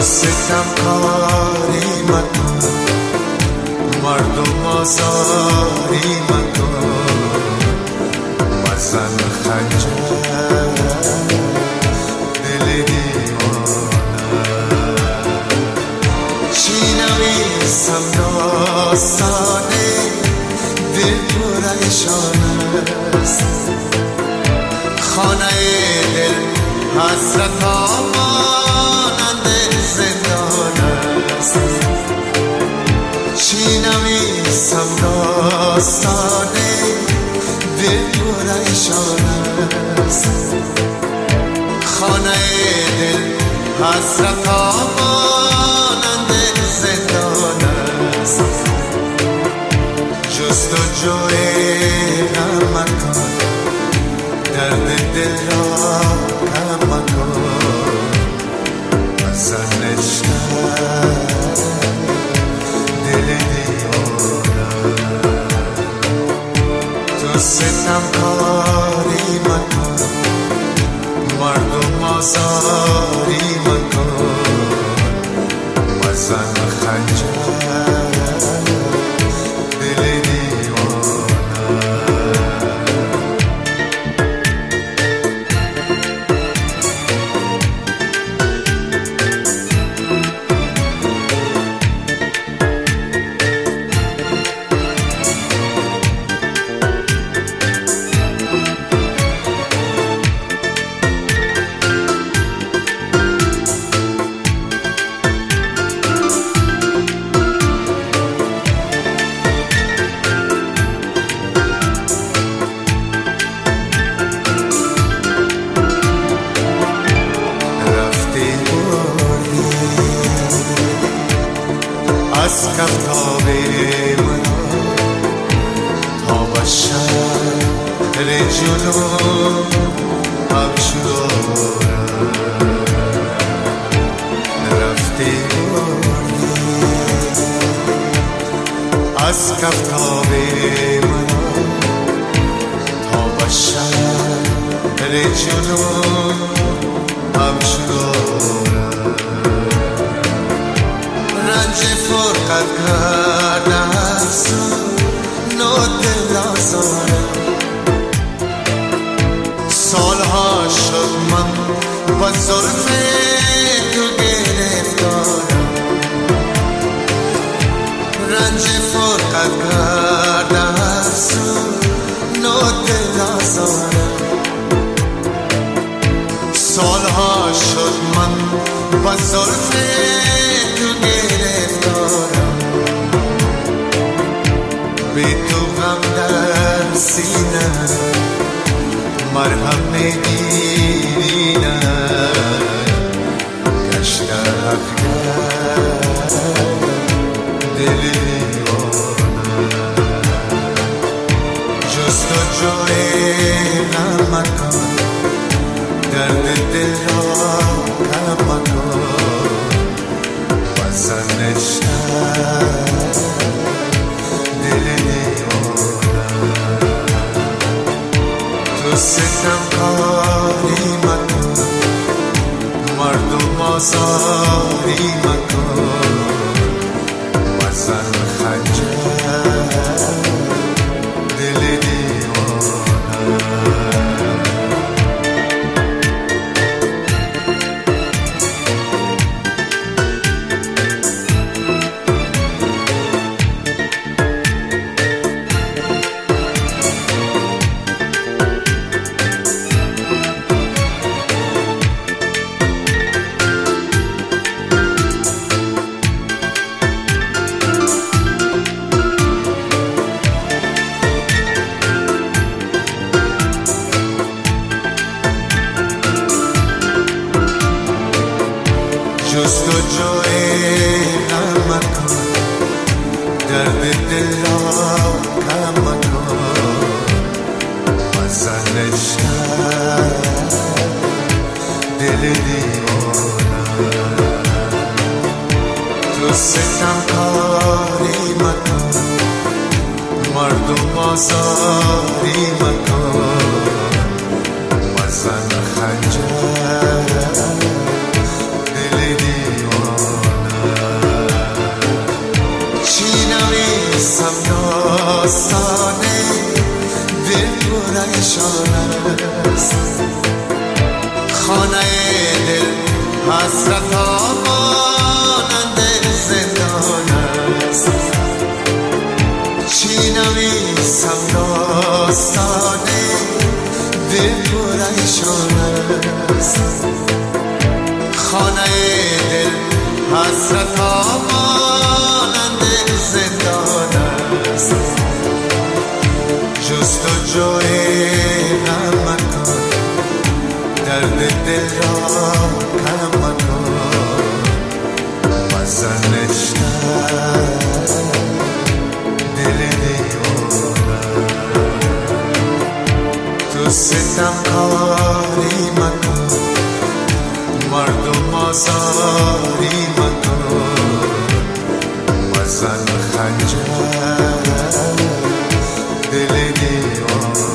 ستم کاری مکن مردم آزاری مکن بزن خنجر داستانه دل پر است. خانه دل حسرت آمانند زندان است. چینمی نمیستم داستانه دل پر است. خانه دل حسرت آمانند نیست و جای هم مکن. درد دل را هم مکن. از زنشتر دل دیوانم تو ستم کاری مکن. مردم آزاری جلو همچو دارم رفته از کف تا به من تا بشر جلو همچو دارم رنج فرقت کرده افزون با صرف تو گرفتارم. رنج فرقت کردم افسون نوت آزارم سالها شد من با صرف تو گرفتارم. بی تو غم در سینم مرهم دیدینم گشت دل جست و جای نمکان درد دل را نمکان وزن نشتر ظالما مرد وصارما مردم آزاری مکن مزن خنجر دل دیوانه. چی نویسم داستانه دل پرشان است. خانه دل حسرت مانند داستانه دل پرشان است خانه دل حسرت مانند زندان است. جستجوی غم مکن درد دل را کم مکن مزنش ستم کاری مکن مردم آزاری مکن مزن خنجر دل دیوانه.